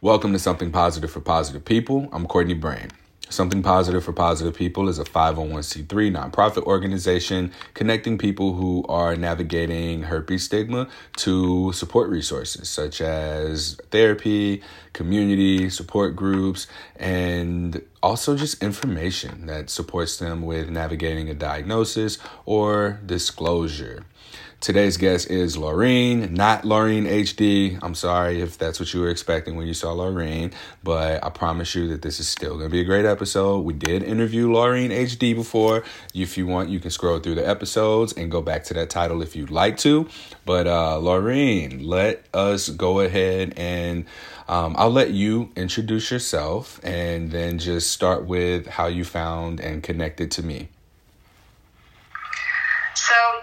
Welcome to Something Positive for Positive People. I'm Courtney Brame. Something Positive for Positive People is a 501c3 nonprofit organization connecting people who are navigating herpes stigma to support resources such as therapy, community, support groups, and also just information that supports them with navigating a diagnosis or disclosure. Today's guest is Laureen, not Laureen HD. I'm sorry if that's what you were expecting when you saw Laureen, but I promise you that this is still going to be a great episode. We did interview Laureen HD before. If you want, you can scroll through the episodes and go back to that title if you'd like to. But uh, Laureen, let us go ahead and um, I'll let you introduce yourself and then just start with how you found and connected to me.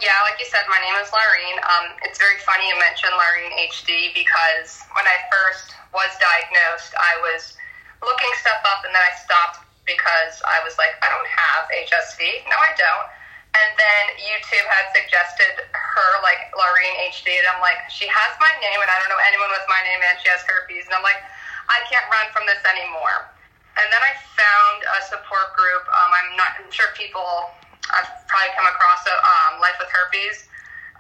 Yeah, like you said, my name is Laureen. Um, it's very funny you mentioned Laureen HD because when I first was diagnosed, I was looking stuff up and then I stopped because I was like, I don't have HSV. No, I don't. And then YouTube had suggested her like Laureen HD, and I'm like, she has my name, and I don't know anyone with my name, and she has herpes, and I'm like, I can't run from this anymore. And then I found a support group. Um, I'm not I'm sure people I've probably come across a um, Life with Herpes,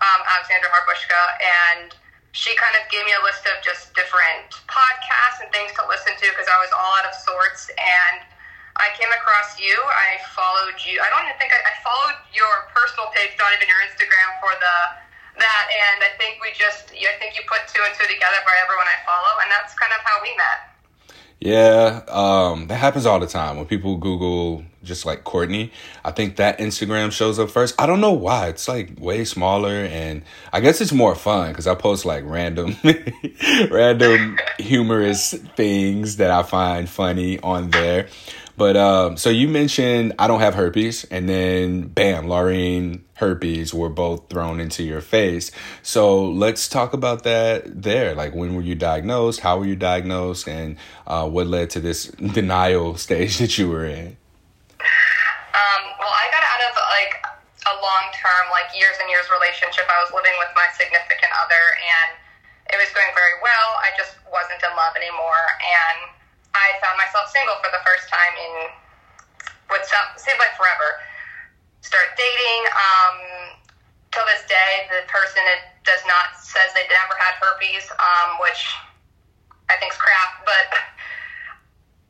um, Alexandra Harbushka, and she kind of gave me a list of just different podcasts and things to listen to because I was all out of sorts. And I came across you. I followed you. I don't even think I, I followed your personal page, not even your Instagram for the that. And I think we just, I think you put two and two together by everyone I follow, and that's kind of how we met. Yeah, um, that happens all the time when people Google just like Courtney. I think that Instagram shows up first. I don't know why. It's like way smaller, and I guess it's more fun because I post like random, random humorous things that I find funny on there. But um, so you mentioned I don't have herpes, and then bam, Laureen herpes were both thrown into your face. So let's talk about that there. Like, when were you diagnosed? How were you diagnosed? And uh, what led to this denial stage that you were in? Um, well, I got out of like a long term, like years and years relationship. I was living with my significant other, and it was going very well. I just wasn't in love anymore. And I found myself single for the first time in what seemed like forever. Started dating. Um, till this day, the person does not says they never had herpes, um, which I think is crap. But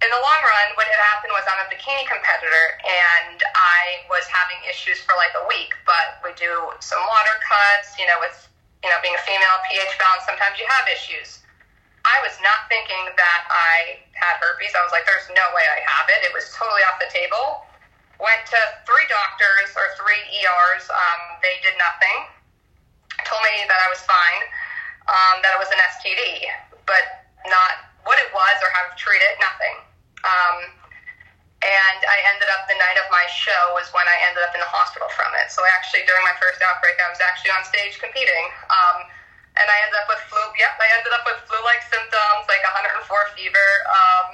in the long run, what had happened was I'm a bikini competitor, and I was having issues for like a week. But we do some water cuts, you know, with you know being a female pH balance. Sometimes you have issues. I was not thinking that I had herpes. I was like, there's no way I have it. It was totally off the table. Went to three doctors or three ERs. Um, they did nothing. Told me that I was fine, um, that it was an STD, but not what it was or how to treat it, nothing. Um, and I ended up the night of my show was when I ended up in the hospital from it. So actually, during my first outbreak, I was actually on stage competing. Um, and I ended up with flu. Yep, I ended up with flu-like symptoms, like 104 fever, um,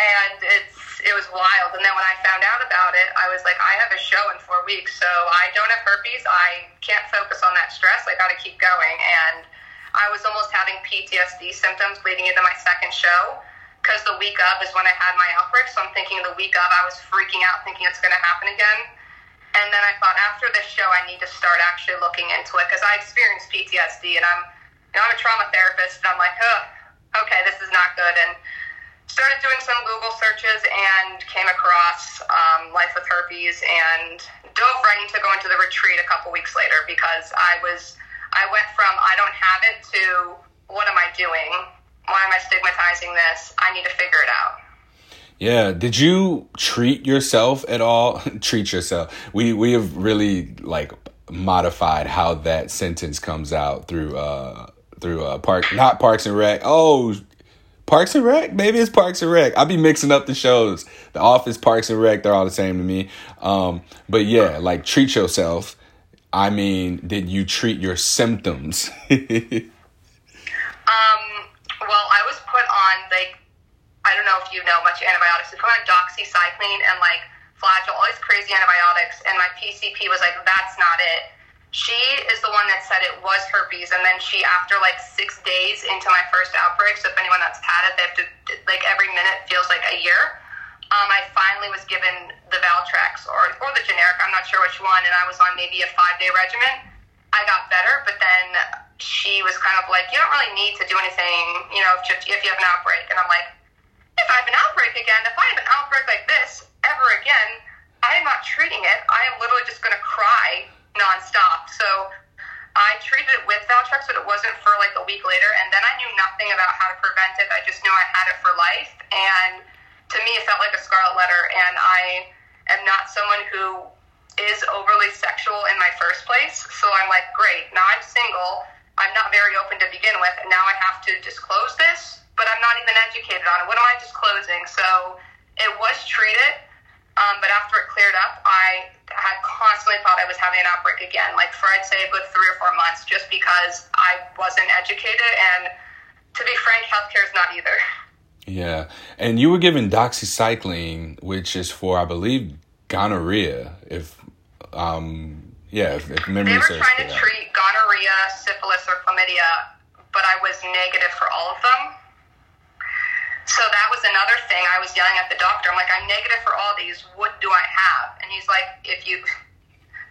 and it's it was wild. And then when I found out about it, I was like, I have a show in four weeks, so I don't have herpes. I can't focus on that stress. I got to keep going, and I was almost having PTSD symptoms leading into my second show. Because the week of is when I had my outbreak, so I'm thinking the week of I was freaking out, thinking it's going to happen again and then I thought after this show, I need to start actually looking into it because I experienced PTSD and I'm, you know, I'm a trauma therapist and I'm like, oh, okay, this is not good. And started doing some Google searches and came across um, Life with Herpes and dove right into going to the retreat a couple weeks later because I was, I went from I don't have it to what am I doing? Why am I stigmatizing this? I need to figure it out. Yeah. Did you treat yourself at all? treat yourself. We we have really like modified how that sentence comes out through uh through uh park not Parks and Rec. Oh, Parks and Rec? Maybe it's Parks and Rec. I'll be mixing up the shows. The Office, Parks and Rec, they're all the same to me. Um, but yeah, like treat yourself. I mean, did you treat your symptoms? um, well, I was put on like I don't know if you know much antibiotics. We put on doxycycline and like flagyl, all these crazy antibiotics, and my PCP was like, "That's not it." she is the one that said it was herpes, and then she, after like six days into my first outbreak, so if anyone that's had it, they have to like every minute feels like a year. Um, I finally was given the Valtrex or or the generic. I'm not sure which one, and I was on maybe a five day regimen. I got better, but then she was kind of like, "You don't really need to do anything, you know, if, if you have an outbreak." And I'm like, "If I have an outbreak again, if I have an outbreak like this ever again, I am not treating it. I am literally just going to cry nonstop. So I treated it with Valtrex, but it wasn't for like a week later. And then I knew nothing about how to prevent it. I just knew I had it for life. And to me, it felt like a scarlet letter. And I am not someone who is overly sexual in my first place. So I'm like, great, now I'm single. I'm not very open to begin with. And now I have to disclose this, but I'm not even educated on it. What am I disclosing? So it was treated. Um, but after it cleared up, I had constantly thought I was having an outbreak again, like for I'd say a good three or four months, just because I wasn't educated. And to be frank, healthcare is not either. Yeah. And you were given doxycycline, which is for, I believe, gonorrhea. If, um, yeah, if, if memory They were serves trying to correct. treat gonorrhea, syphilis, or chlamydia, but I was negative for all of them. So that was another thing. I was yelling at the doctor. I'm like, I'm negative for all these. What do I have? And he's like, if you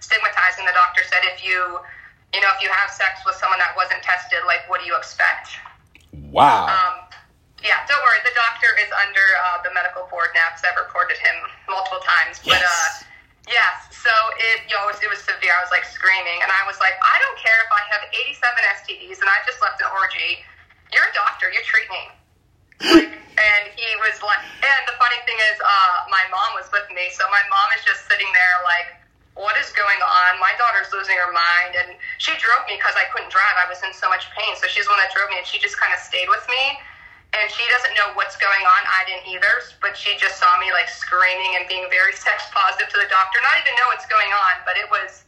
stigmatizing the doctor said, if you, you know, if you have sex with someone that wasn't tested, like, what do you expect? Wow. Um, yeah, don't worry. The doctor is under uh, the medical board now because I've reported him multiple times. But uh, Yes. so it you know it was, it was severe. I was like screaming, and I was like, I don't care if I have 87 STDs and I just left an orgy. You're a doctor. You treat me. Like, and he was like, and the funny thing is, uh, my mom was with me, so my mom is just sitting there like, what is going on? My daughter's losing her mind, and she drove me because I couldn't drive. I was in so much pain, so she's the one that drove me, and she just kind of stayed with me. And she doesn't know what's going on. I didn't either, but she just saw me like screaming and being very sex positive to the doctor. Not even know what's going on, but it was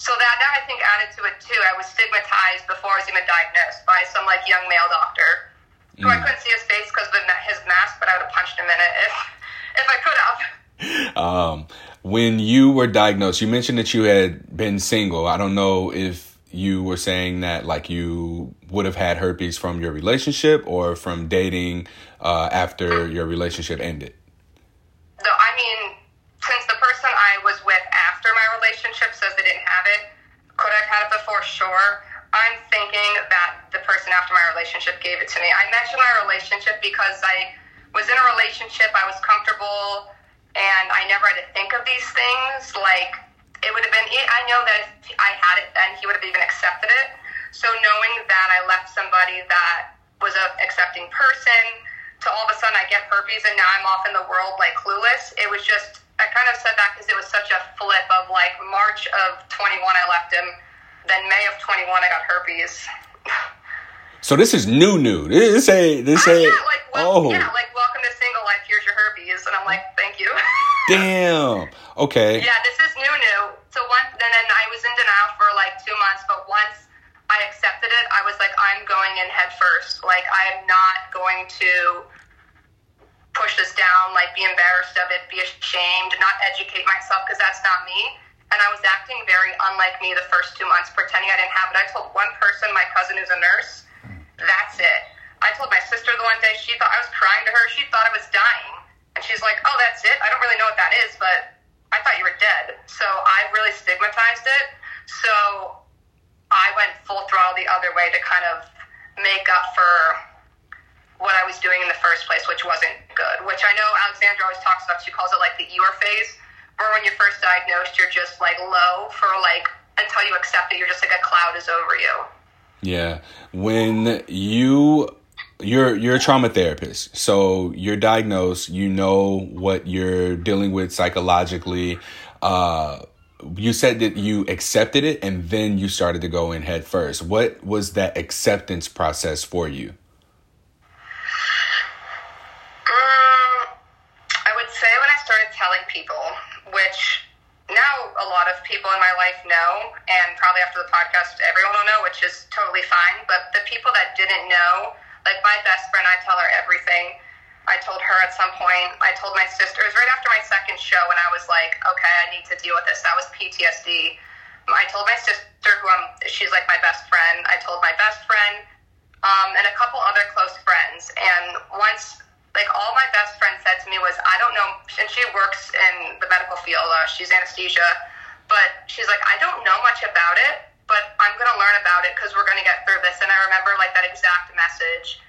so that that I think added to it too. I was stigmatized before I was even diagnosed by some like young male doctor. Who I couldn't see his face because of his mask, but I would have punched him in it if if I could have. Um, when you were diagnosed, you mentioned that you had been single. I don't know if you were saying that like you would have had herpes from your relationship or from dating uh, after your relationship ended. No, I mean, since the person I was with after my relationship says they didn't have it, could I have had it before? Sure. I'm thinking that the person after my relationship gave it to me. I mentioned my relationship because I was in a relationship, I was comfortable, and I never had to think of these things. Like, it would have been, I know that if I had it then, he would have even accepted it. So knowing that I left somebody that was a accepting person, to all of a sudden I get herpes and now I'm off in the world like clueless. It was just I kind of said that because it was such a flip of like March of 21 I left him, then May of 21 I got herpes. So this is new, new. This ain't this ain't. yeah, like well, oh, yeah, like welcome to single life. Here's your herpes, and I'm like, thank you. damn. Okay. Yeah, this is new, new. So once, and then I was in denial for like two months, but once I accepted it, I was like, I'm going in head first. Like, I am not going to push this down, like, be embarrassed of it, be ashamed, not educate myself, because that's not me. And I was acting very unlike me the first two months, pretending I didn't have it. I told one person, my cousin who's a nurse, that's it. I told my sister the one day, she thought I was crying to her. She thought I was dying. And she's like, oh, that's it? I don't really know what that is, but I thought you were dead. So I really stigmatized it. So I went full throttle the other way to kind of make up for what I was doing in the first place, which wasn't good. Which I know Alexandra always talks about. She calls it like the Eeyore phase, where when you're first diagnosed, you're just like low for like until you accept it, you're just like a cloud is over you. Yeah. When you you're you're a trauma therapist. So you're diagnosed, you know what you're dealing with psychologically. Uh you said that you accepted it and then you started to go in head first. What was that acceptance process for you? Mm, I would say when I started telling people, which now a lot of people in my life know, and probably after the podcast, everyone will know, which is totally fine. But the people that didn't know, like my best friend, I tell her everything. I told her at some point, I told my sister, it was right after my second show, and I was like, okay, I need to deal with this. That was PTSD. I told my sister, who I'm, she's like my best friend. I told my best friend um, and a couple other close friends. And once, like all my best friend said to me was, I don't know, and she works in the medical field. Uh, she's anesthesia, but she's like, I don't know much about it, but I'm going to learn about it because we're going to get through this. And I remember like that exact message.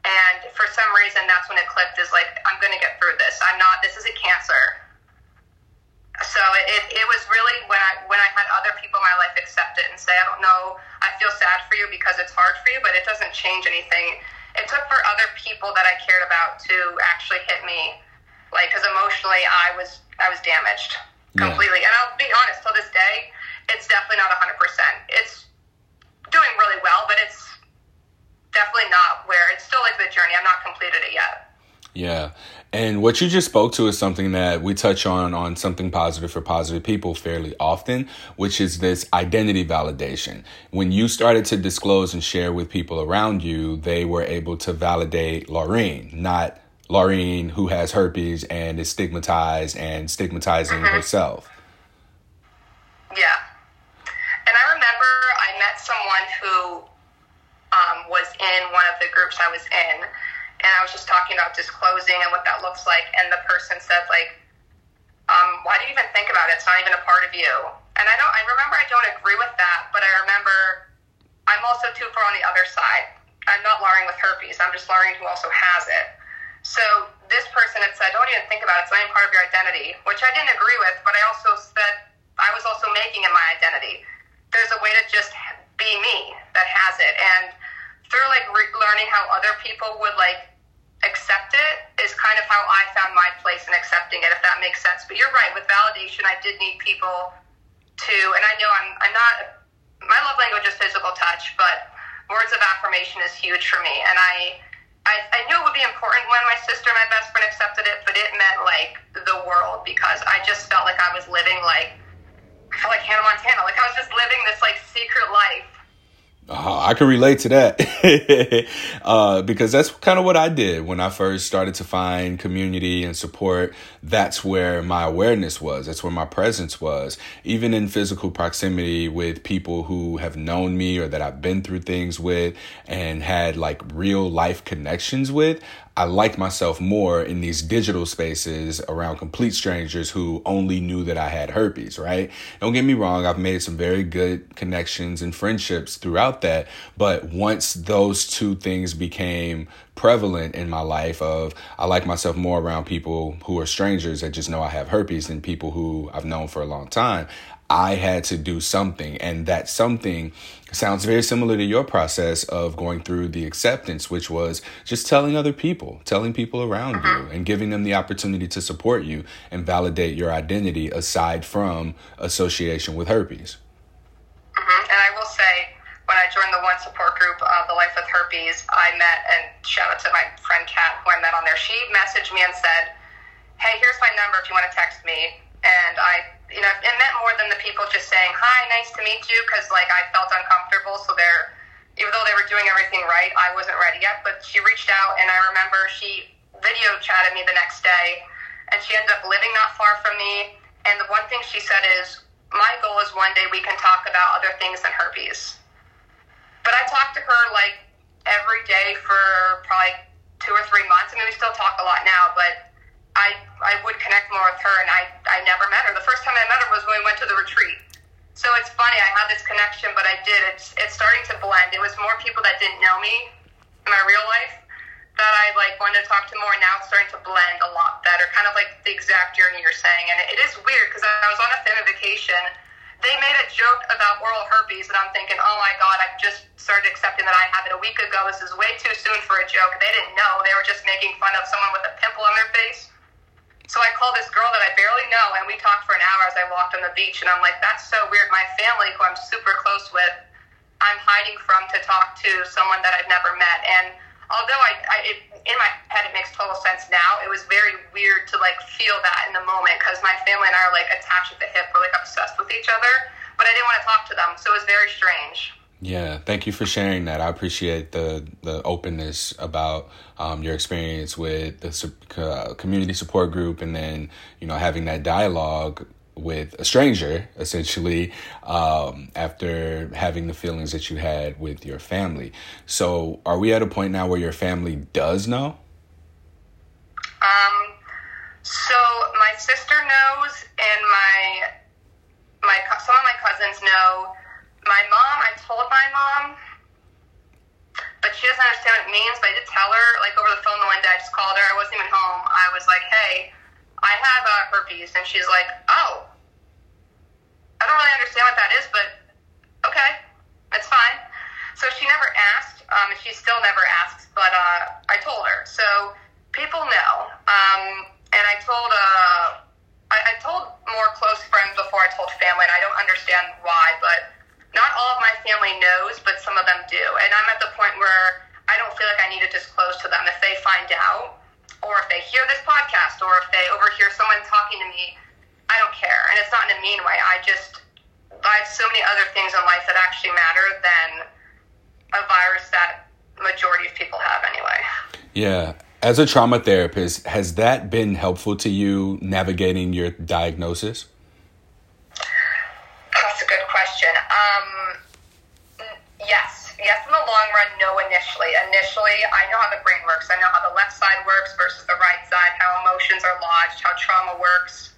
And for some reason, that's when it clicked. Is like, I'm going to get through this. I'm not. This is a cancer so it, it was really when I when I had other people in my life accept it and say, I don't know, I feel sad for you because it's hard for you, but it doesn't change anything. It took for other people that I cared about to actually hit me, like because emotionally I was I was damaged completely. Yeah. And I'll be honest, till this day, it's definitely not 100. percent It's doing really well, but it's definitely not where it's still like the journey. I'm not completed it yet. Yeah. And what you just spoke to is something that we touch on on something positive for positive people fairly often, which is this identity validation. When you started to disclose and share with people around you, they were able to validate Laureen, not Laureen who has herpes and is stigmatized and stigmatizing mm-hmm. herself. Yeah. And I remember I met someone who in one of the groups I was in and I was just talking about disclosing and what that looks like, and the person said like, um, "Why do you even think about it? It's not even a part of you." And I don't. I remember I don't agree with that, but I remember I'm also too far on the other side. I'm not Lauren with herpes. I'm just Lauren who also has it. So this person had said, "Don't even think about it. It's not even part of your identity," which I didn't agree with. But I also said I was also making it my identity. There's a way to just be me that has it, and through like re- learning how other people would like accept it is kind of how I found my place in accepting it, if that makes sense. But you're right, with validation, I did need people to, and I know I'm, I'm not, my love language is physical touch, but words of affirmation is huge for me. And I, I, I knew it would be important when my sister, my best friend, accepted it, but it meant like the world because I just felt like I was living like, I felt like Hannah Montana. Like I was just living this like secret life uh, I can relate to that uh, because that's kind of what I did when I first started to find community and support. That's where my awareness was. That's where my presence was. Even in physical proximity with people who have known me or that I've been through things with and had like real life connections with, I like myself more in these digital spaces around complete strangers who only knew that I had herpes, right? Don't get me wrong, I've made some very good connections and friendships throughout that, but once those two things became prevalent in my life of I like myself more around people who are strangers that just know I have herpes than people who I've known for a long time. I had to do something. And that something sounds very similar to your process of going through the acceptance, which was just telling other people, telling people around you, uh-huh. and giving them the opportunity to support you and validate your identity aside from association with herpes. Mm-hmm. And I will say, when I joined the one support group, uh, the Life with Herpes, I met and shout out to my friend Kat, who I met on there. She messaged me and said, "Hey, here's my number if you want to text me." And I you know, it meant more than the people just saying, hi, nice to meet you, because, like, I felt uncomfortable. So they're, even though they were doing everything right, I wasn't ready yet. But she reached out, and I remember she video chatted me the next day, and she ended up living not far from me. And the one thing she said is, my goal is one day we can talk about other things than herpes. But I talked to her, like, every day for probably two or three months. I mean, we still talk a lot now, but I I would connect more with her, and I I never met her. The first time I met her was when we went to the retreat. So it's funny. I had this connection, but I did. It's it's starting to blend. It was more people that didn't know me in my real life that I like wanted to talk to more. And now it's starting to blend a lot better. Kind of like the exact journey you're saying, and it, it is weird because I was on a family vacation. They made a joke about oral herpes, and I'm thinking, oh my god, I just started accepting that I have it a week ago. This is way too soon for a joke. They didn't know. They were just making fun of someone with a pimple on their face. So I called this girl that I barely know, and we talked for an hour as I walked on the beach. And I'm like, that's so weird. My family, who I'm super close with, I'm hiding from to talk to someone that I've never met. And although I, I it, in my head it makes total sense now, it was very weird to like feel that in the moment because my family and I are like attached at the hip. We're like obsessed with each other, but I didn't want to talk to them, so it was very strange. Yeah, thank you for sharing that. I appreciate the the openness about um, your experience with the uh, community support group, and then you know having that dialogue with a stranger, essentially, um, after having the feelings that you had with your family. So, are we at a point now where your family does know? Um, so my sister knows, and my my some of my cousins know. My mom, I told my mom, but she doesn't understand what it means. But I did tell her, like over the phone the one day, I just called her. I wasn't even home. I was like, "Hey, I have uh, herpes," and she's like, "Oh, I don't really understand what that is, but okay, it's fine." So she never asked. Um, she still never asks, but uh, I told her. So people know. Um, and I told uh, I, I told more close friends before I told family, and I don't understand why, but all of my family knows, but some of them do. And I'm at the point where I don't feel like I need to disclose to them if they find out, or if they hear this podcast, or if they overhear someone talking to me. I don't care, and it's not in a mean way. I just I have so many other things in life that actually matter than a virus that majority of people have anyway. Yeah, as a trauma therapist, has that been helpful to you navigating your diagnosis? That's a good question. Um, yes. Yes, in the long run, no initially. Initially, I know how the brain works. I know how the left side works versus the right side, how emotions are lodged, how trauma works.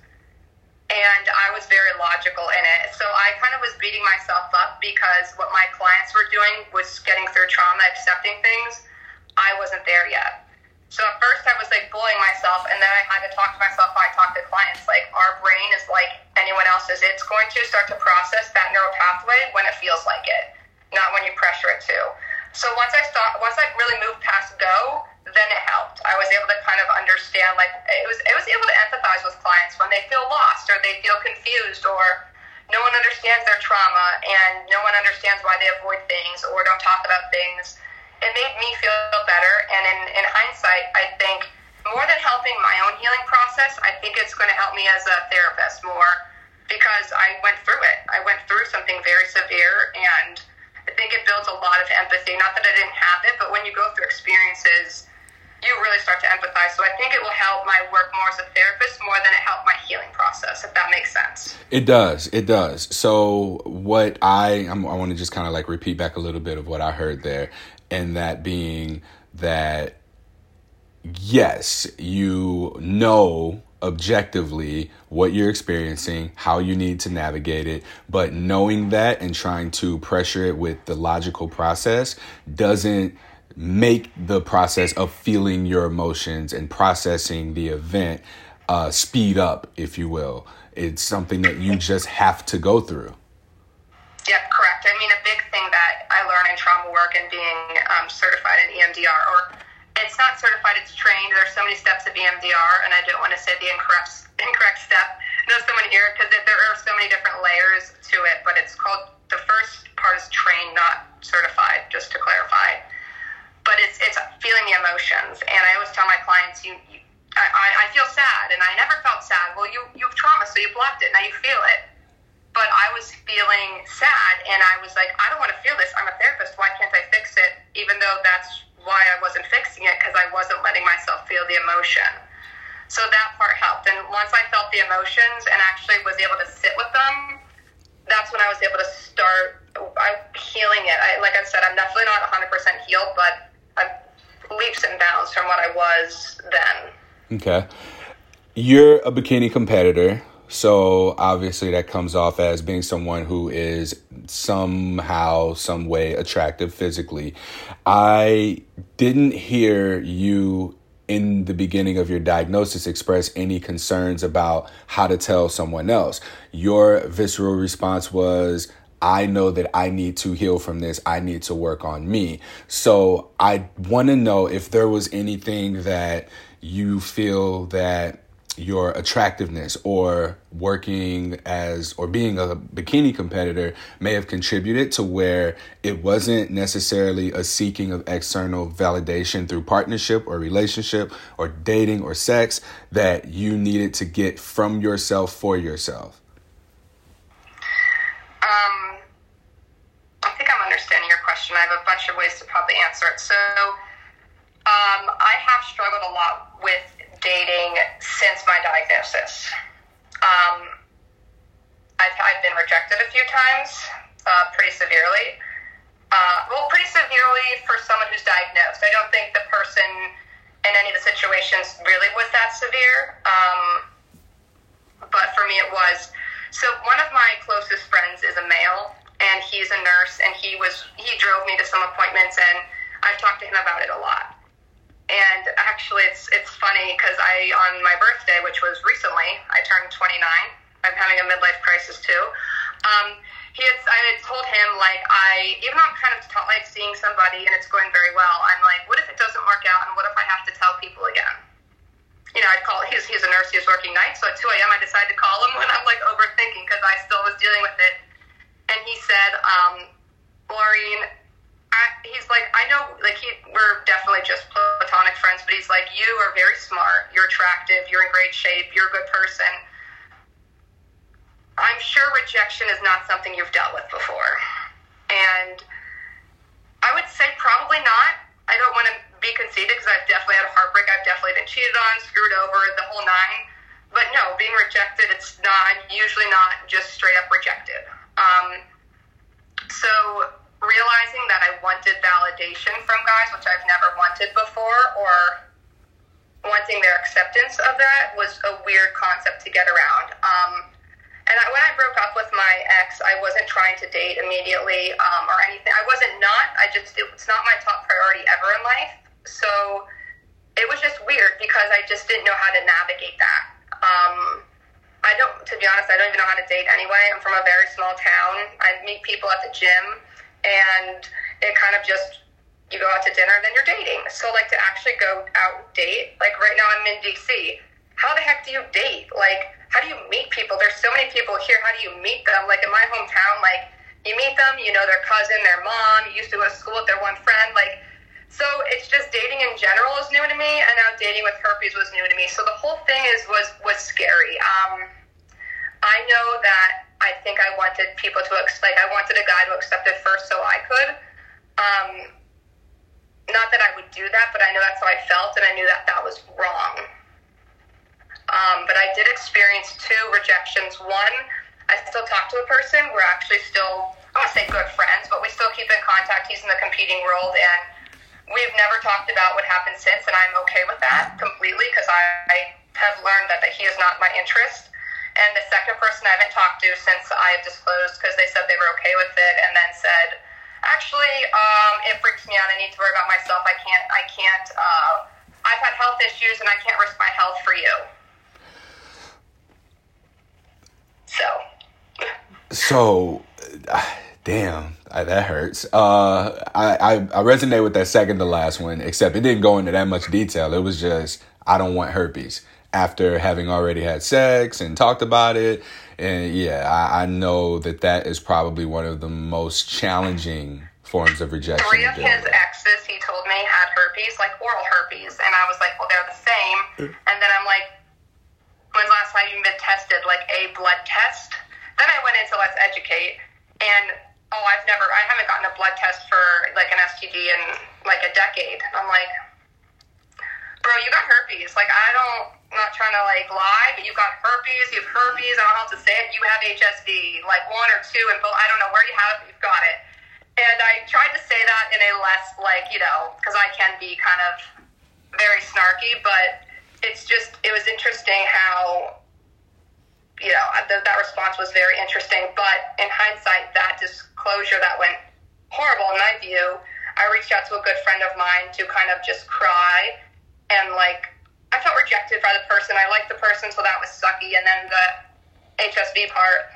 And I was very logical in it. So I kind of was beating myself up because what my clients were doing was getting through trauma, accepting things. I wasn't there yet. So at first I was like bullying myself, and then I had to talk to myself. I talked to clients like our brain is like anyone else's. It's going to start to process that neural pathway when it feels like it, not when you pressure it to. So once I start, once I really moved past go, then it helped. I was able to kind of understand, like it was, it was able to empathize with clients when they feel lost or they feel confused or no one understands their trauma and no one understands why they avoid things or don't talk about things it made me feel better. And in, in hindsight, I think more than helping my own healing process, I think it's going to help me as a therapist more because I went through it. I went through something very severe, and I think it builds a lot of empathy. Not that I didn't have it, but when you go through experiences, you really start to empathize. So I think it will help my work more as a therapist more than it helped my healing process, if that makes sense. It does. It does. So what I I'm, i want to just kind of like repeat back a little bit of what I heard there and that being that yes, you know objectively what you're experiencing, how you need to navigate it, but knowing that and trying to pressure it with the logical process doesn't make the process of feeling your emotions and processing the event uh, speed up, if you will. It's something that you just have to go through. Yep, correct. I mean, a big thing that I learned in trauma work and being um, certified in EMDR, or it's not certified, it's trained. There's so many steps of EMDR, and I don't want to say the incorrect incorrect step. No, someone here because there are so many different layers to it. But it's called the first part is trained, not certified. Just to clarify. But it's it's feeling the emotions, and I always tell my clients, you, you I, I feel sad, and I never felt sad. Well, you you have trauma, so you blocked it. Now you feel it but I was feeling sad and I was like, I don't want to feel this. I'm a therapist. Why can't I fix it? Even though that's why I wasn't fixing it because I wasn't letting myself feel the emotion. So that part helped. And once I felt the emotions and actually was able to sit with them, that's when I was able to start healing it. I, like I said, I'm definitely not 100% healed, but I'm leaps and bounds from what I was then. Okay. You're a bikini competitor. So obviously that comes off as being someone who is somehow, some way attractive physically. I didn't hear you in the beginning of your diagnosis express any concerns about how to tell someone else. Your visceral response was, I know that I need to heal from this. I need to work on me. So I want to know if there was anything that you feel that your attractiveness or working as or being a bikini competitor may have contributed to where it wasn't necessarily a seeking of external validation through partnership or relationship or dating or sex that you needed to get from yourself for yourself? Um i think i'm understanding your question. I have a bunch of ways to probably answer it. So um, i have struggled a lot with dating since my diagnosis. Um, I've, I've been rejected a few times, uh, pretty severely. Uh, well, pretty severely for someone who's diagnosed. I don't think the person in any of the situations really was that severe. Um, but for me, it was. So one of my closest friends is a male, and he's a nurse, and he was he drove me to some appointments, and I've talked to him about it a lot. And actually, it's it's funny because I on my birthday, which was recently, I turned 29. I'm having a midlife crisis too. Um, he had, I had told him like I even though I'm kind of ta- like seeing somebody and it's going very well, I'm like, what if it doesn't work out, and what if I have to tell people again? you know, I'd call, he's, he's a nurse, he was working nights, so at 2 a.m. I decided to call him when I'm like overthinking because I still was dealing with it. And he said, um, Laureen, I, he's like, I know, like, he, we're definitely just platonic friends, but he's like, you are very smart, you're attractive, you're in great shape, you're a good person. I'm sure rejection is not something you've dealt with before. And I would say probably not. I don't want to be conceited because I've definitely had a heartbreak. I've definitely been cheated on, screwed over, the whole nine. But no, being rejected, it's not usually not just straight up rejected. Um, so realizing that I wanted validation from guys, which I've never wanted before, or wanting their acceptance of that was a weird concept to get around. Um, and I, when I broke up with my ex, I wasn't trying to date immediately um, or anything. I wasn't not. I just it, it's not my top priority ever in life. So it was just weird because I just didn't know how to navigate that. Um, I don't, to be honest, I don't even know how to date anyway. I'm from a very small town. I meet people at the gym, and it kind of just you go out to dinner and then you're dating. So like to actually go out date, like right now I'm in DC. How the heck do you date? Like how do you meet people? There's so many people here. How do you meet them? Like in my hometown, like you meet them, you know their cousin, their mom. You used to go to school with their one friend. Like so it's just dating in general is new to me, and now dating with herpes was new to me. So the whole thing is was was scary. Um, I know that I think I wanted people to like I wanted a guy to accept it first, so I could. Um, not that I would do that, but I know that's how I felt, and I knew that that was wrong. Um, but I did experience two rejections. One, I still talk to a person. We're actually still I want to say good friends, but we still keep in contact. He's in the competing world, and we've never talked about what happened since, and I'm okay with that completely because I, I have learned that, that he is not my interest. And the second person I haven't talked to since I have disclosed because they said they were okay with it, and then said, actually, um, it freaks me out. I need to worry about myself. I can't. I can't. Uh, I've had health issues, and I can't risk my health for you. So. So. Damn, that hurts. Uh, I, I, I resonate with that second to last one, except it didn't go into that much detail. It was just I don't want herpes after having already had sex and talked about it. And yeah, I, I know that that is probably one of the most challenging forms of rejection. Three of his exes, he told me, had herpes, like oral herpes, and I was like, well, they're the same. And then I'm like, when's the last time you've been tested? Like a blood test? Then I went into Let's Educate, and oh, I've never, I haven't gotten a blood test for like an STD in like a decade. I'm like, bro, you got herpes. Like, I don't, I'm not trying to like lie, but you got herpes. You have herpes. I don't know how to say it. You have HSV, like one or two, and both. I don't know where you have it, but you've got it. And I tried to say that in a less like, you know, because I can be kind of very snarky, but it's just, it was interesting how you know, th- that response was very interesting. But in hindsight, that disclosure that went horrible in my view, I reached out to a good friend of mine to kind of just cry and like I felt rejected by the person. I liked the person, so that was sucky. And then the HSV part.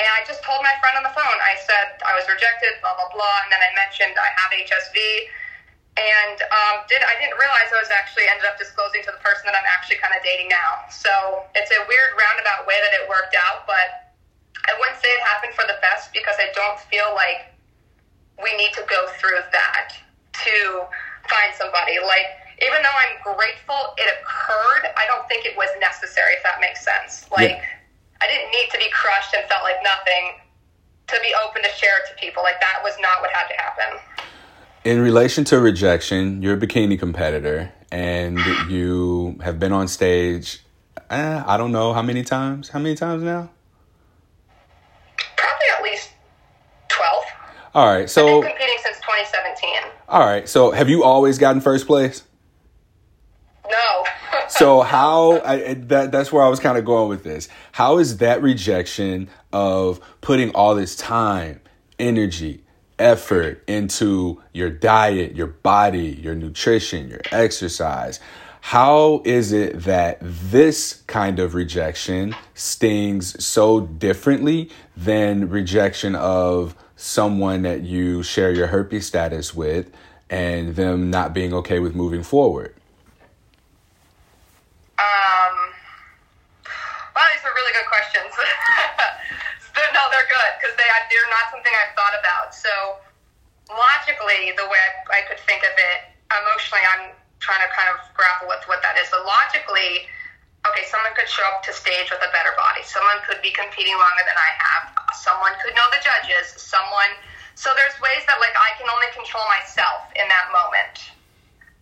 And I just told my friend on the phone, I said I was rejected, blah, blah, blah. And then I mentioned I have HSV and um, did I didn't realize I was actually ended up disclosing to the person that I'm actually kind of dating now. So it's a weird roundabout way that it worked out, but I wouldn't say it happened for the best because I don't feel like we need to go through that to find somebody. Like even though I'm grateful it occurred, I don't think it was necessary. If that makes sense. Like yeah. I didn't need to be crushed and felt like nothing to be open to share it to people. Like that was not what had to happen in relation to rejection, you're a bikini competitor and you have been on stage. Eh, I don't know how many times. How many times now? Probably at least twelve. All right, so I've been competing since 2017. all right, so have you always gotten first place? So how I, that that's where I was kind of going with this. How is that rejection of putting all this time, energy, effort into your diet, your body, your nutrition, your exercise? How is it that this kind of rejection stings so differently than rejection of someone that you share your herpes status with and them not being okay with moving forward? Um, wow, these are really good questions. No, they're good because they they're not something I've thought about. So logically, the way I, could think of it, emotionally, I'm trying to kind of grapple with what that is. So logically, okay, someone could show up to stage with a better body. Someone could be competing longer than I have. Someone could know the judges. Someone. So there's ways that like I can only control myself in that moment.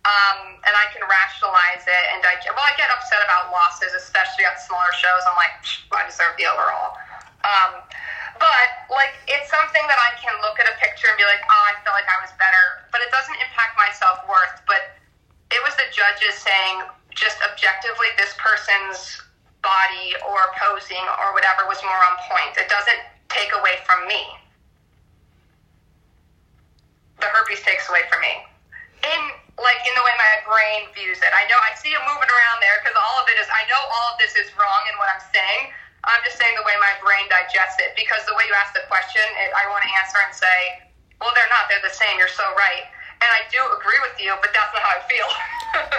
Um, and I can rationalize it and digest. Well, I get upset about losses, especially at smaller shows. I'm like, I deserve the overall. Um, but like, it's something that I can look at a picture and be like, oh, I feel like I was better. But it doesn't impact my self worth. But it was the judges saying, just objectively, this person's body or posing or whatever was more on point. It doesn't take away from me. The herpes takes away from me in like in the way my brain views it. I know I see it moving around there because all of it is. I know all of this is wrong in what I'm saying. I'm just saying the way my brain digests it because the way you ask the question, it, I want to answer and say, well, they're not. They're the same. You're so right. And I do agree with you, but that's not how I feel.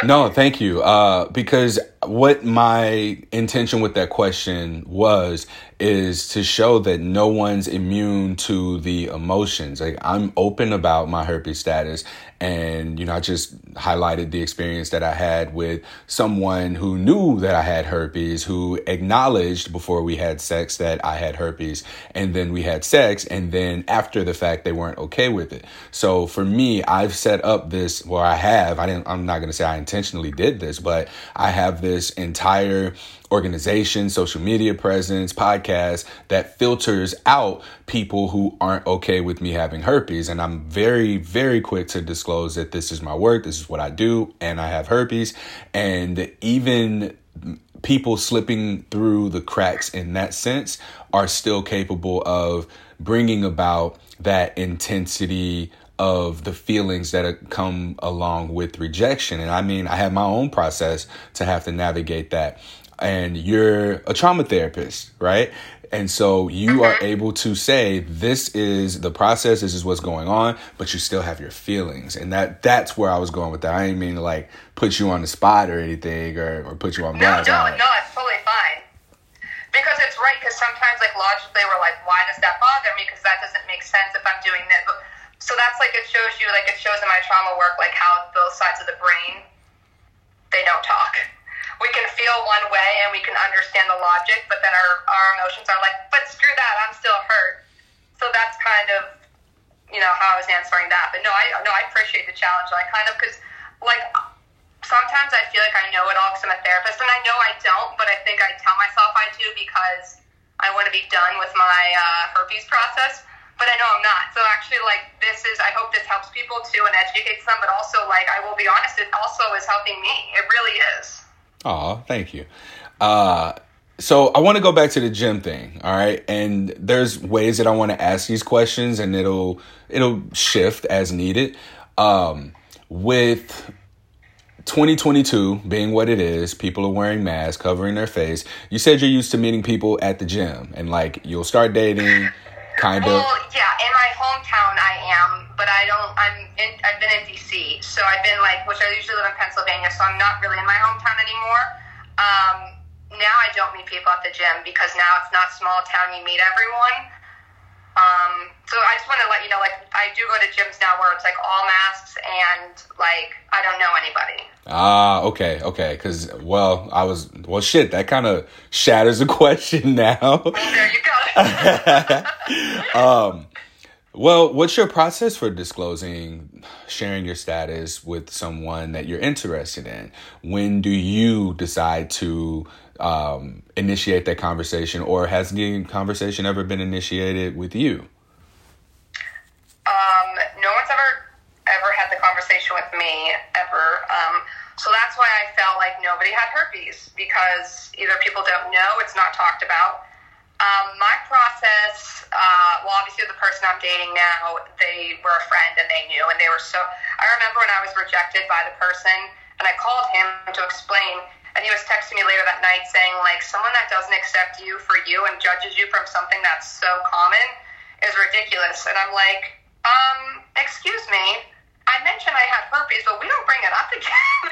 No, thank you. Uh, because what my intention with that question was is to show that no one's immune to the emotions. Like I'm open about my herpes status, and you know, I just highlighted the experience that I had with someone who knew that I had herpes, who acknowledged before we had sex that I had herpes, and then we had sex, and then after the fact, they weren't okay with it. So for me, I've set up this. Well, I have. I didn't. I'm not going to say I intentionally did this, but I have this entire organization, social media presence, podcast that filters out people who aren't okay with me having herpes. And I'm very, very quick to disclose that this is my work, this is what I do, and I have herpes. And even people slipping through the cracks in that sense are still capable of bringing about that intensity of the feelings that come along with rejection. And I mean, I have my own process to have to navigate that. And you're a trauma therapist, right? And so you are uh-huh. able to say this is the process, this is what's going on, but you still have your feelings. And that that's where I was going with that. I didn't mean to like put you on the spot or anything or, or put you on no, blast. no, I- no, it's totally fine. Because it's right. Because sometimes, like logically, we're like, why does that bother me? Because that doesn't make sense if I'm doing this. But, so that's like it shows you, like it shows in my trauma work, like how both sides of the brain they don't talk. We can feel one way and we can understand the logic, but then our our emotions are like, but screw that, I'm still hurt. So that's kind of you know how I was answering that. But no, I no, I appreciate the challenge. I kind of because like sometimes I feel like I know it all because I'm a therapist, and I know I don't, but I think I tell myself I do because I want to be done with my uh, herpes process. But I know I'm not. So actually, like this is. I hope this helps people too and educates them. But also, like I will be honest, it also is helping me. It really is. Oh, thank you. Uh, so I want to go back to the gym thing, all right? And there's ways that I want to ask these questions, and it'll it'll shift as needed. Um, with 2022 being what it is, people are wearing masks, covering their face. You said you're used to meeting people at the gym, and like you'll start dating, kind of. Well, yeah, in my hometown I am, but I don't. I'm. In, I've been in DC, so I've been like, which I usually live in Pennsylvania, so I'm not really in my hometown anymore. Um, now I don't meet people at the gym because now it's not small town. You meet everyone. Um, so I just want to let you know, like, I do go to gyms now where it's like all masks and like I don't know anybody. Ah, okay, okay. Because well, I was well, shit. That kind of shatters the question now. There you go. um, well, what's your process for disclosing, sharing your status with someone that you're interested in? When do you decide to um, initiate that conversation, or has the conversation ever been initiated with you? Um, no one's ever ever had the conversation with me ever. Um, so that's why I felt like nobody had herpes because either people don't know, it's not talked about. Um, my process, uh, well, obviously the person I'm dating now, they were a friend and they knew, and they were so. I remember when I was rejected by the person, and I called him to explain, and he was texting me later that night saying, like, someone that doesn't accept you for you and judges you from something that's so common is ridiculous. And I'm like, um, excuse me, I mentioned I had herpes, but we don't bring it up again.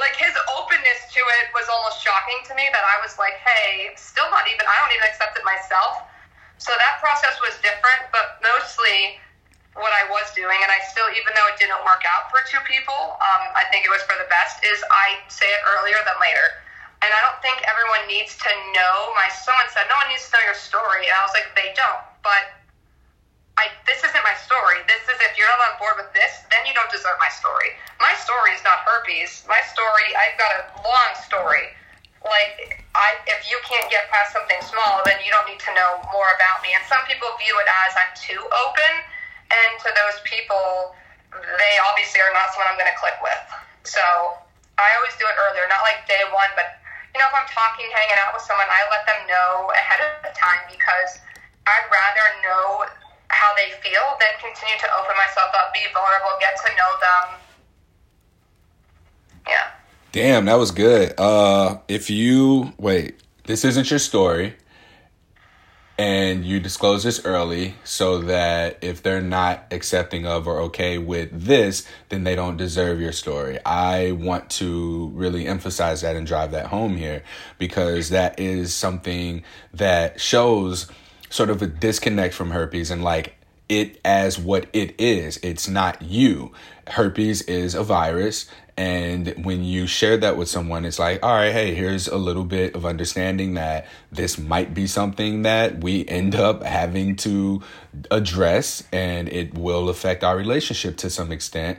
like his openness to it was almost shocking to me that I was like, hey, still not even, I don't even accept it myself. So that process was different, but mostly what I was doing, and I still, even though it didn't work out for two people, um, I think it was for the best, is I say it earlier than later. And I don't think everyone needs to know. My someone said no one needs to know your story, and I was like, they don't. But I, this isn't my story. This is if you're not on board with this, then you don't deserve my story. My story is not herpes. My story, I've got a long story. Like, I, if you can't get past something small, then you don't need to know more about me. And some people view it as I'm too open, and to those people, they obviously are not someone I'm going to click with. So I always do it earlier, not like day one, but you know, if I'm talking, hanging out with someone, I let them know ahead of time because I'd rather know how they feel, then continue to open myself up, be vulnerable, get to know them. Yeah. Damn, that was good. Uh if you wait, this isn't your story and you disclose this early so that if they're not accepting of or okay with this, then they don't deserve your story. I want to really emphasize that and drive that home here because that is something that shows sort of a disconnect from herpes and like it as what it is. It's not you. Herpes is a virus. And when you share that with someone, it's like, all right, hey, here's a little bit of understanding that this might be something that we end up having to address and it will affect our relationship to some extent.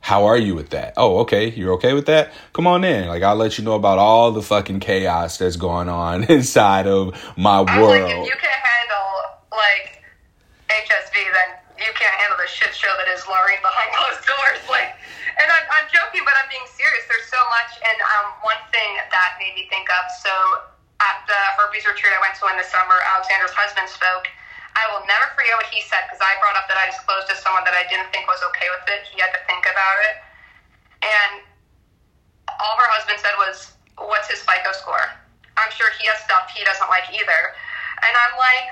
How are you with that? Oh, okay. You're okay with that? Come on in. Like, I'll let you know about all the fucking chaos that's going on inside of my world. Like, if you can handle, like, HSV, then you can't handle the shit show that is Laureen behind closed doors. Like, and I'm, I'm joking, but I'm being serious. There's so much. And um, one thing that made me think of so at the herpes retreat I went to in the summer, Alexandra's husband spoke. I will never forget what he said because I brought up that I disclosed to someone that I didn't think was okay with it. He had to think about it. And all her husband said was, What's his FICO score? I'm sure he has stuff he doesn't like either. And I'm like,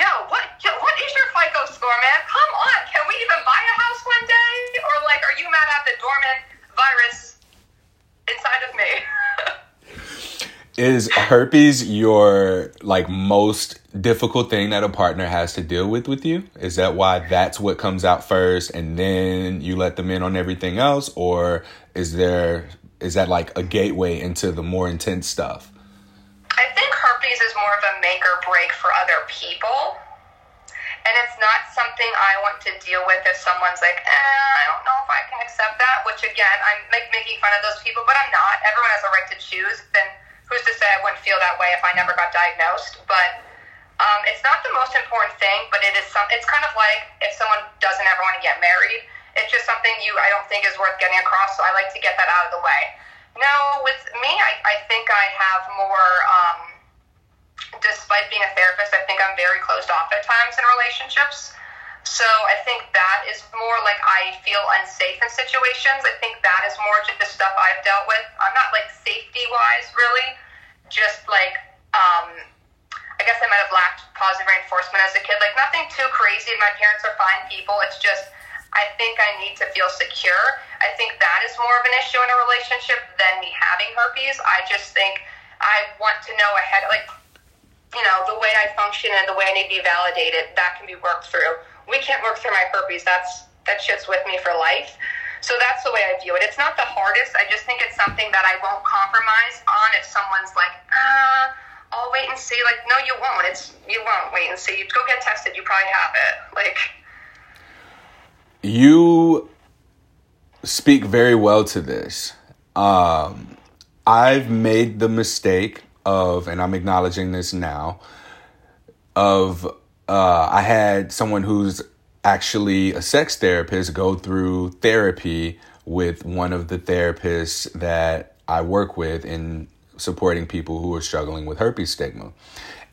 yo, what, what is your FICO score, man? Come on, can we even buy a house one day? Or like, are you mad at the dormant virus inside of me? is herpes your like most difficult thing that a partner has to deal with with you? Is that why that's what comes out first, and then you let them in on everything else, or is there is that like a gateway into the more intense stuff? I think herpes is more of a make or break for other people. And it's not something I want to deal with if someone's like, eh, I don't know if I can accept that, which again, I'm make, making fun of those people, but I'm not. Everyone has a right to choose. Then who's to say I wouldn't feel that way if I never got diagnosed? But um, it's not the most important thing, but it is some. It's kind of like if someone doesn't ever want to get married, it's just something you I don't think is worth getting across. So I like to get that out of the way. Now with me, I, I think I have more. Um, despite being a therapist, I think I'm very closed off at times in relationships. So I think that is more like I feel unsafe in situations. I think that is more just the stuff I've dealt with. I'm not like safety wise, really. Just like, um, I guess I might have lacked positive reinforcement as a kid. Like nothing too crazy. My parents are fine people. It's just, I think I need to feel secure. I think that is more of an issue in a relationship than me having herpes. I just think I want to know ahead, like, you know, the way I function and the way I need to be validated, that can be worked through. We can't work through my herpes. That's that shit's with me for life. So that's the way I view it. It's not the hardest. I just think it's something that I won't compromise on if someone's like, uh, I'll wait and see. Like, no, you won't. It's you won't wait and see. You go get tested. You probably have it. Like, you speak very well to this. Um, I've made the mistake of, and I'm acknowledging this now, of uh, I had someone who's actually a sex therapist go through therapy with one of the therapists that I work with in supporting people who are struggling with herpes stigma.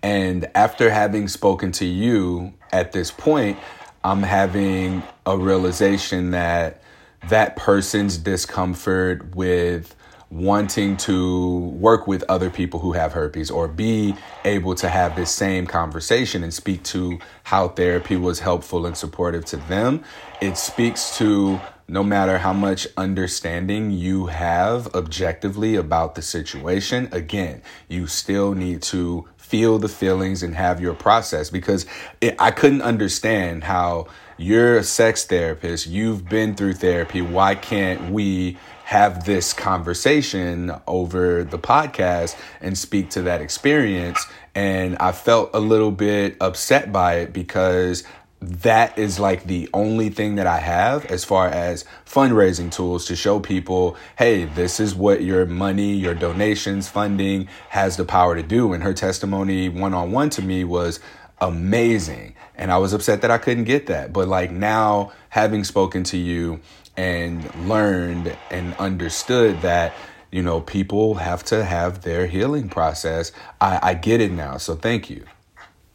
And after having spoken to you at this point, I'm having a realization that that person's discomfort with wanting to work with other people who have herpes or be able to have this same conversation and speak to how therapy was helpful and supportive to them. It speaks to no matter how much understanding you have objectively about the situation, again, you still need to feel the feelings and have your process because it, I couldn't understand how you're a sex therapist, you've been through therapy, why can't we have this conversation over the podcast and speak to that experience. And I felt a little bit upset by it because that is like the only thing that I have as far as fundraising tools to show people, hey, this is what your money, your donations, funding has the power to do. And her testimony one on one to me was amazing. And I was upset that I couldn't get that. But like now, having spoken to you, and learned and understood that you know people have to have their healing process. I, I get it now so thank you.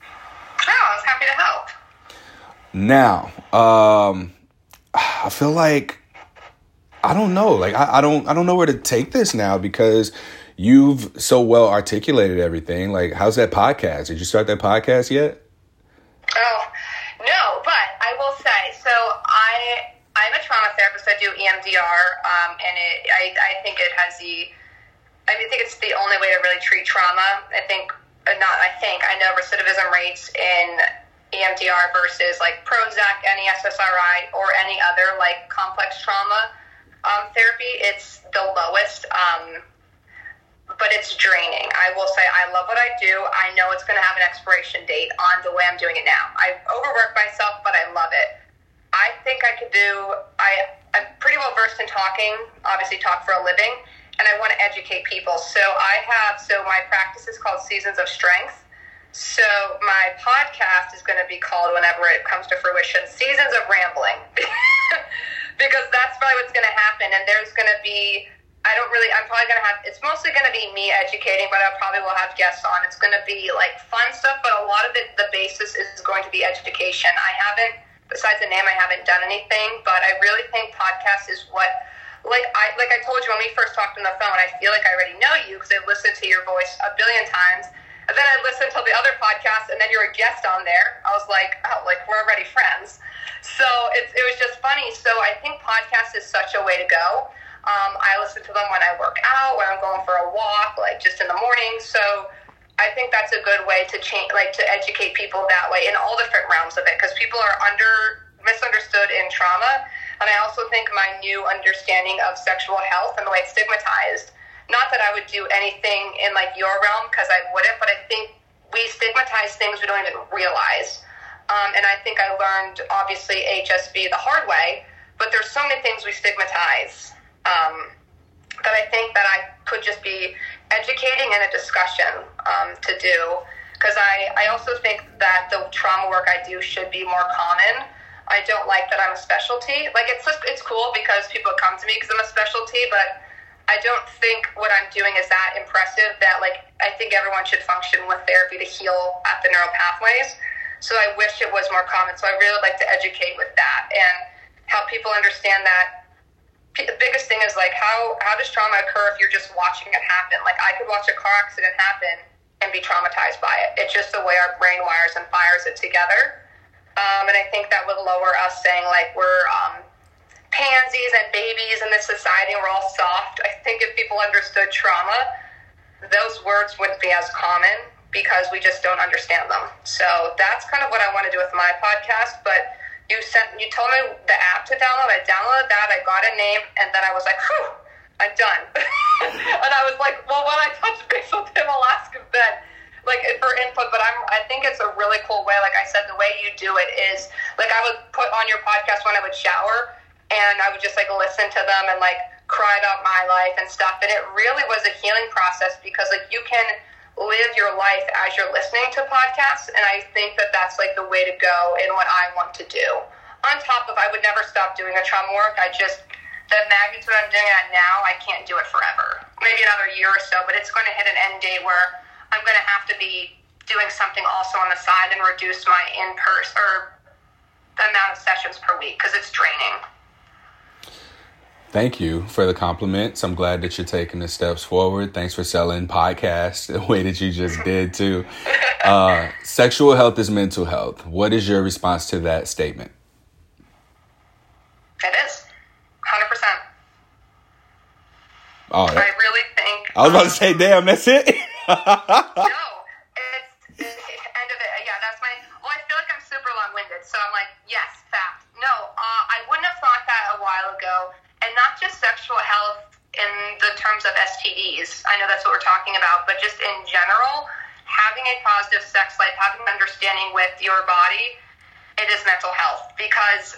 Oh, i was happy to help. Now um i feel like i don't know like I, I don't i don't know where to take this now because you've so well articulated everything. Like how's that podcast? Did you start that podcast yet? Oh no but i will say so i I'm a trauma therapist. I do EMDR, um, and it, I, I think it has the. I, mean, I think it's the only way to really treat trauma. I think, uh, not. I think I know recidivism rates in EMDR versus like Prozac, any SSRI, or any other like complex trauma um, therapy. It's the lowest. Um, but it's draining. I will say I love what I do. I know it's going to have an expiration date on the way I'm doing it now. I overwork myself, but I love it. I think I could do. I I'm pretty well versed in talking. Obviously, talk for a living, and I want to educate people. So I have. So my practice is called Seasons of Strength. So my podcast is going to be called, whenever it comes to fruition, Seasons of Rambling, because that's probably what's going to happen. And there's going to be. I don't really. I'm probably going to have. It's mostly going to be me educating, but I probably will have guests on. It's going to be like fun stuff, but a lot of it, the basis is going to be education. I haven't besides the name, I haven't done anything, but I really think podcast is what, like I like I told you when we first talked on the phone. I feel like I already know you because I've listened to your voice a billion times, and then I listened to the other podcast, and then you're a guest on there. I was like, oh, like we're already friends. So it, it was just funny. So I think podcast is such a way to go. Um, I listen to them when I work out, when I'm going for a walk, like just in the morning. So I think that's a good way to change, like to educate people that way in all different realms of it, because people are under misunderstood in trauma, and I also think my new understanding of sexual health and the way it's stigmatized. Not that I would do anything in like your realm, because I wouldn't, but I think we stigmatize things we don't even realize. Um, and I think I learned obviously HSV the hard way, but there's so many things we stigmatize. Um, that I think that I could just be and a discussion um, to do. Because I, I also think that the trauma work I do should be more common. I don't like that I'm a specialty. Like it's just, it's cool because people come to me because I'm a specialty, but I don't think what I'm doing is that impressive. That like I think everyone should function with therapy to heal at the neural pathways. So I wish it was more common. So I really like to educate with that and help people understand that the biggest thing is like how how does trauma occur if you're just watching it happen? Like I could watch a car accident happen and be traumatized by it. It's just the way our brain wires and fires it together. Um, and I think that would lower us saying like we're um, pansies and babies in this society we're all soft. I think if people understood trauma, those words wouldn't be as common because we just don't understand them. So that's kind of what I want to do with my podcast. But you sent you told me the app to download. I downloaded that. I got a name, and then I was like, "Whew, I'm done." and I was like, "Well, when I touch base with him, I'll ask him then." Like for input, but I'm. I think it's a really cool way. Like I said, the way you do it is like I would put on your podcast when I would shower, and I would just like listen to them and like cry about my life and stuff. And it really was a healing process because like you can live your life as you're listening to podcasts. And I think that that's like the way to go in what I want to do. On top of, I would never stop doing a trauma work. I just, the magnitude I'm doing it now, I can't do it forever. Maybe another year or so, but it's going to hit an end date where I'm going to have to be doing something also on the side and reduce my in person or the amount of sessions per week because it's draining. Thank you for the compliments. I'm glad that you're taking the steps forward. Thanks for selling podcasts the way that you just did too. Uh, sexual health is mental health. What is your response to that statement? It is, hundred percent. Oh, I really think. I was about to say, damn, that's it. no, it's, it's end of it. Yeah, that's my. Well, I feel like I'm super long-winded, so I'm like, yes, fact. No, uh, I wouldn't have thought that a while ago, not just sexual health in the terms of STDs. I know that's what we're talking about, but just in general, having a positive sex life, having an understanding with your body, it is mental health because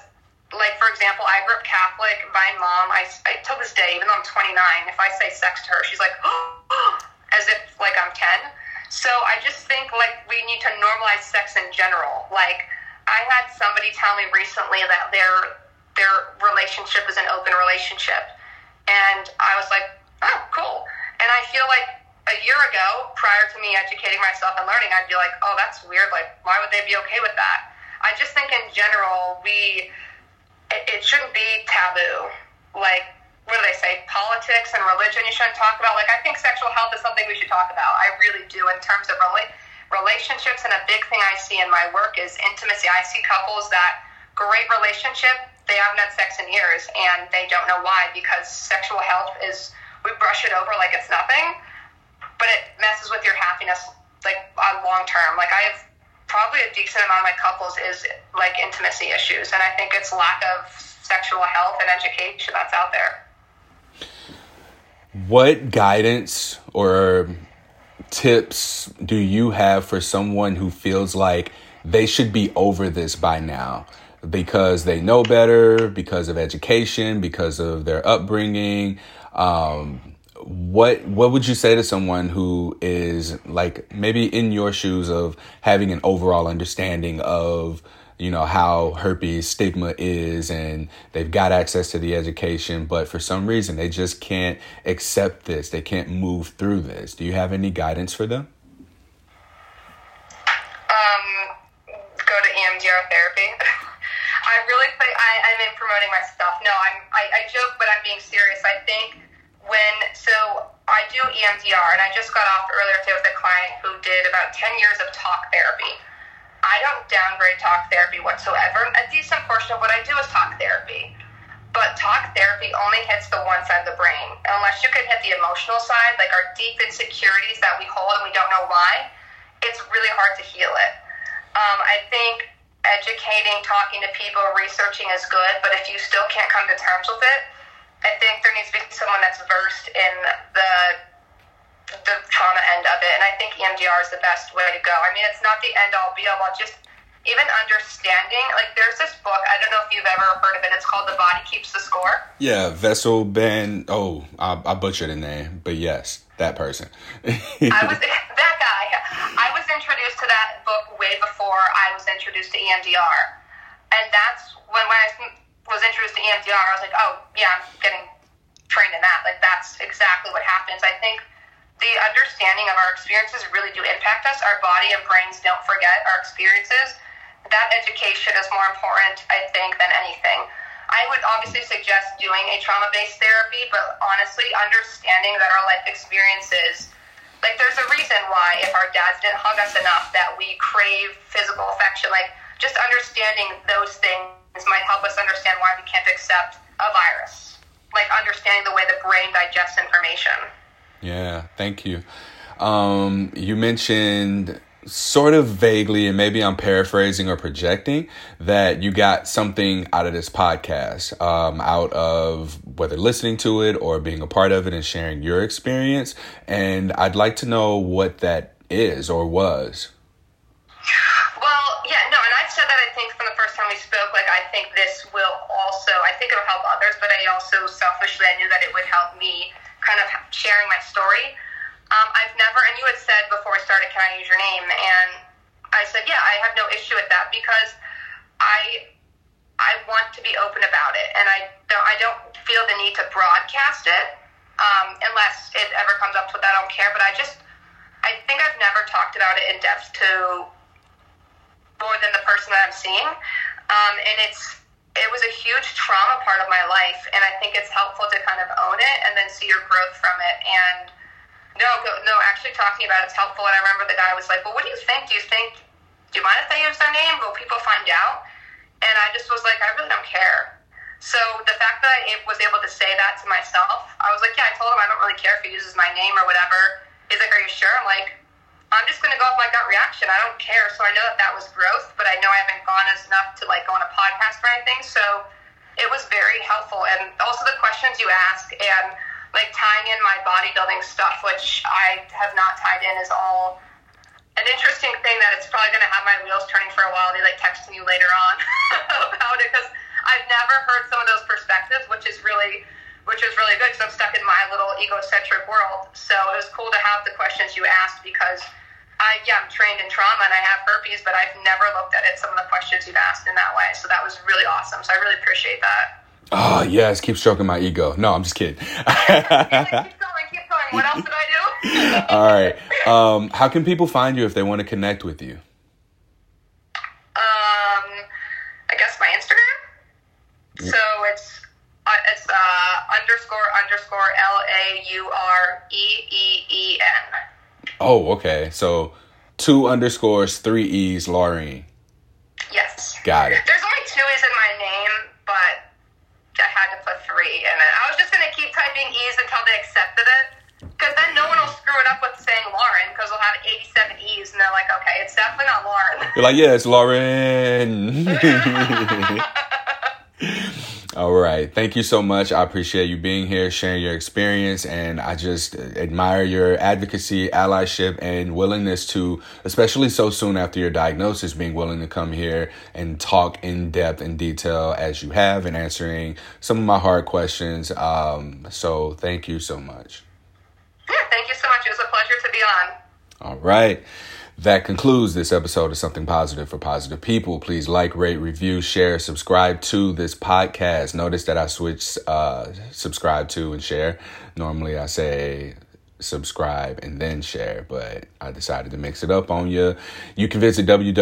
like for example, I grew up Catholic. My mom, I, I till this day, even though I'm 29, if I say sex to her, she's like, oh, as if like I'm 10. So I just think like we need to normalize sex in general. Like I had somebody tell me recently that their their relationship is an open relationship, and I was like, oh, cool. And I feel like a year ago, prior to me educating myself and learning, I'd be like, oh, that's weird. Like, why would they be okay with that? I just think in general we it, it shouldn't be taboo. Like, what do they say? Politics and religion you shouldn't talk about. Like, I think sexual health is something we should talk about. I really do in terms of rela- relationships. And a big thing I see in my work is intimacy. I see couples that great relationship, they haven't had sex in years and they don't know why because sexual health is, we brush it over like it's nothing, but it messes with your happiness like on long term. Like, I have probably a decent amount of my couples is like intimacy issues, and I think it's lack of sexual health and education that's out there. What guidance or tips do you have for someone who feels like they should be over this by now? Because they know better, because of education, because of their upbringing, um, what what would you say to someone who is like maybe in your shoes of having an overall understanding of you know how herpes stigma is and they've got access to the education but for some reason they just can't accept this they can't move through this? Do you have any guidance for them? Um go to emdr therapy i really I, i'm in promoting my stuff no i'm I, I joke but i'm being serious i think when so I do EMDR, and I just got off earlier today with a client who did about ten years of talk therapy. I don't downgrade talk therapy whatsoever. A decent portion of what I do is talk therapy. But talk therapy only hits the one side of the brain. Unless you can hit the emotional side, like our deep insecurities that we hold and we don't know why, it's really hard to heal it. Um, I think educating, talking to people, researching is good, but if you still can't come to terms with it, I think there needs to be someone that's versed in the the trauma end of it, and I think EMDR is the best way to go. I mean, it's not the end all be all, but just even understanding. Like, there's this book. I don't know if you've ever heard of it. It's called The Body Keeps the Score. Yeah, Vessel Ben. Oh, I, I butchered the name, but yes, that person. I was that guy. I was introduced to that book way before I was introduced to EMDR, and that's when when I was introduced to EMDR, I was like, oh, yeah, I'm getting trained in that. Like, that's exactly what happens. I think the understanding of our experiences really do impact us. Our body and brains don't forget our experiences. That education is more important, I think, than anything. I would obviously suggest doing a trauma based therapy, but honestly, understanding that our life experiences, like, there's a reason why if our dads didn't hug us enough that we crave physical affection. Like, just understanding those things might help us understand why we can't accept a virus. Like understanding the way the brain digests information. Yeah, thank you. Um, you mentioned sort of vaguely, and maybe I'm paraphrasing or projecting, that you got something out of this podcast, um, out of whether listening to it or being a part of it and sharing your experience. And I'd like to know what that is or was. Well, yeah, no, and I've said that I think from the first time we spoke, like I think this will also, I think it'll help others, but I also selfishly I knew that it would help me kind of sharing my story. Um, I've never, and you had said before we started, can I use your name? And I said, yeah, I have no issue with that because I I want to be open about it, and I don't I don't feel the need to broadcast it um, unless it ever comes up to it. I don't care, but I just I think I've never talked about it in depth to more than the person that I'm seeing, um, and it's it was a huge trauma part of my life, and I think it's helpful to kind of own it and then see your growth from it. And no, no, actually talking about it's helpful. And I remember the guy was like, "Well, what do you think? Do you think? Do you mind if they use their name? Will people find out?" And I just was like, "I really don't care." So the fact that I was able to say that to myself, I was like, "Yeah." I told him I don't really care if he uses my name or whatever. He's like, "Are you sure?" I'm like, I'm just going to go off my gut reaction. I don't care. So I know that that was growth, but I know I haven't gone as enough to like go on a podcast or anything. So it was very helpful. And also the questions you ask and like tying in my bodybuilding stuff, which I have not tied in, is all an interesting thing that it's probably going to have my wheels turning for a while. They like texting you later on about it because I've never heard some of those perspectives, which is really which is really good because I'm stuck in my little egocentric world. So it was cool to have the questions you asked because I yeah, I'm trained in trauma and I have herpes, but I've never looked at it some of the questions you've asked in that way. So that was really awesome. So I really appreciate that. Oh yes, keep stroking my ego. No, I'm just kidding. keep going, keep going. What else did I do? All right. Um, how can people find you if they want to connect with you? Um, I guess my Instagram. So it's uh, it's uh, underscore underscore L A U R E E E N. Oh, okay. So two underscores, three E's, Laureen. Yes. Got it. There's only two E's in my name, but had to put three in it. I was just going to keep typing E's until they accepted it. Because then no one will screw it up with saying Lauren, because they'll have 87 E's, and they're like, okay, it's definitely not Lauren. You're like, yeah, it's Lauren. All right. Thank you so much. I appreciate you being here, sharing your experience, and I just admire your advocacy, allyship, and willingness to, especially so soon after your diagnosis, being willing to come here and talk in depth and detail as you have and answering some of my hard questions. Um, so thank you so much. Yeah, thank you so much. It was a pleasure to be on. All right. That concludes this episode of Something Positive for Positive People. Please like, rate, review, share, subscribe to this podcast. Notice that I switched uh, subscribe to and share. Normally I say subscribe and then share, but I decided to mix it up on you. You can visit www.spfpp.org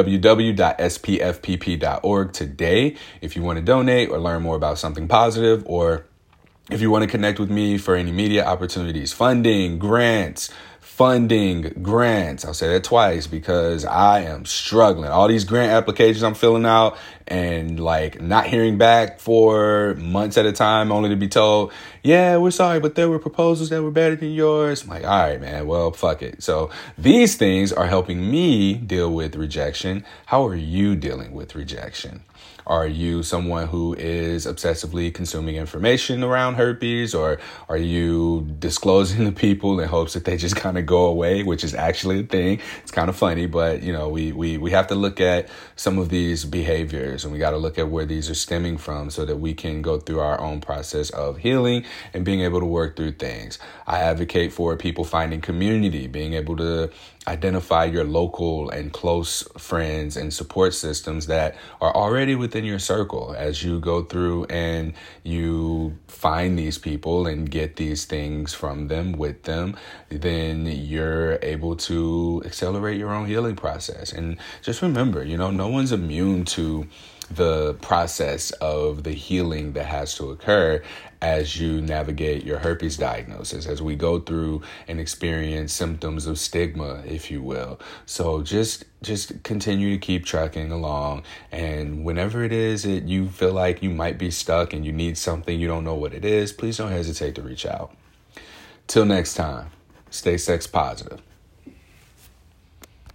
today if you want to donate or learn more about something positive or if you want to connect with me for any media opportunities, funding, grants, funding grants. I'll say that twice because I am struggling. All these grant applications I'm filling out and like not hearing back for months at a time, only to be told, yeah, we're sorry, but there were proposals that were better than yours. I'm like, all right, man, well, fuck it. So these things are helping me deal with rejection. How are you dealing with rejection? Are you someone who is obsessively consuming information around herpes, or are you disclosing to people in hopes that they just kind of go away, which is actually a thing? It's kind of funny, but you know, we we we have to look at some of these behaviors, and we got to look at where these are stemming from, so that we can go through our own process of healing and being able to work through things. I advocate for people finding community, being able to identify your local and close friends and support systems that are already within your circle as you go through and you find these people and get these things from them with them then you're able to accelerate your own healing process and just remember you know no one's immune to the process of the healing that has to occur as you navigate your herpes diagnosis, as we go through and experience symptoms of stigma, if you will. So just just continue to keep trucking along and whenever it is that you feel like you might be stuck and you need something you don't know what it is, please don't hesitate to reach out. Till next time, stay sex positive.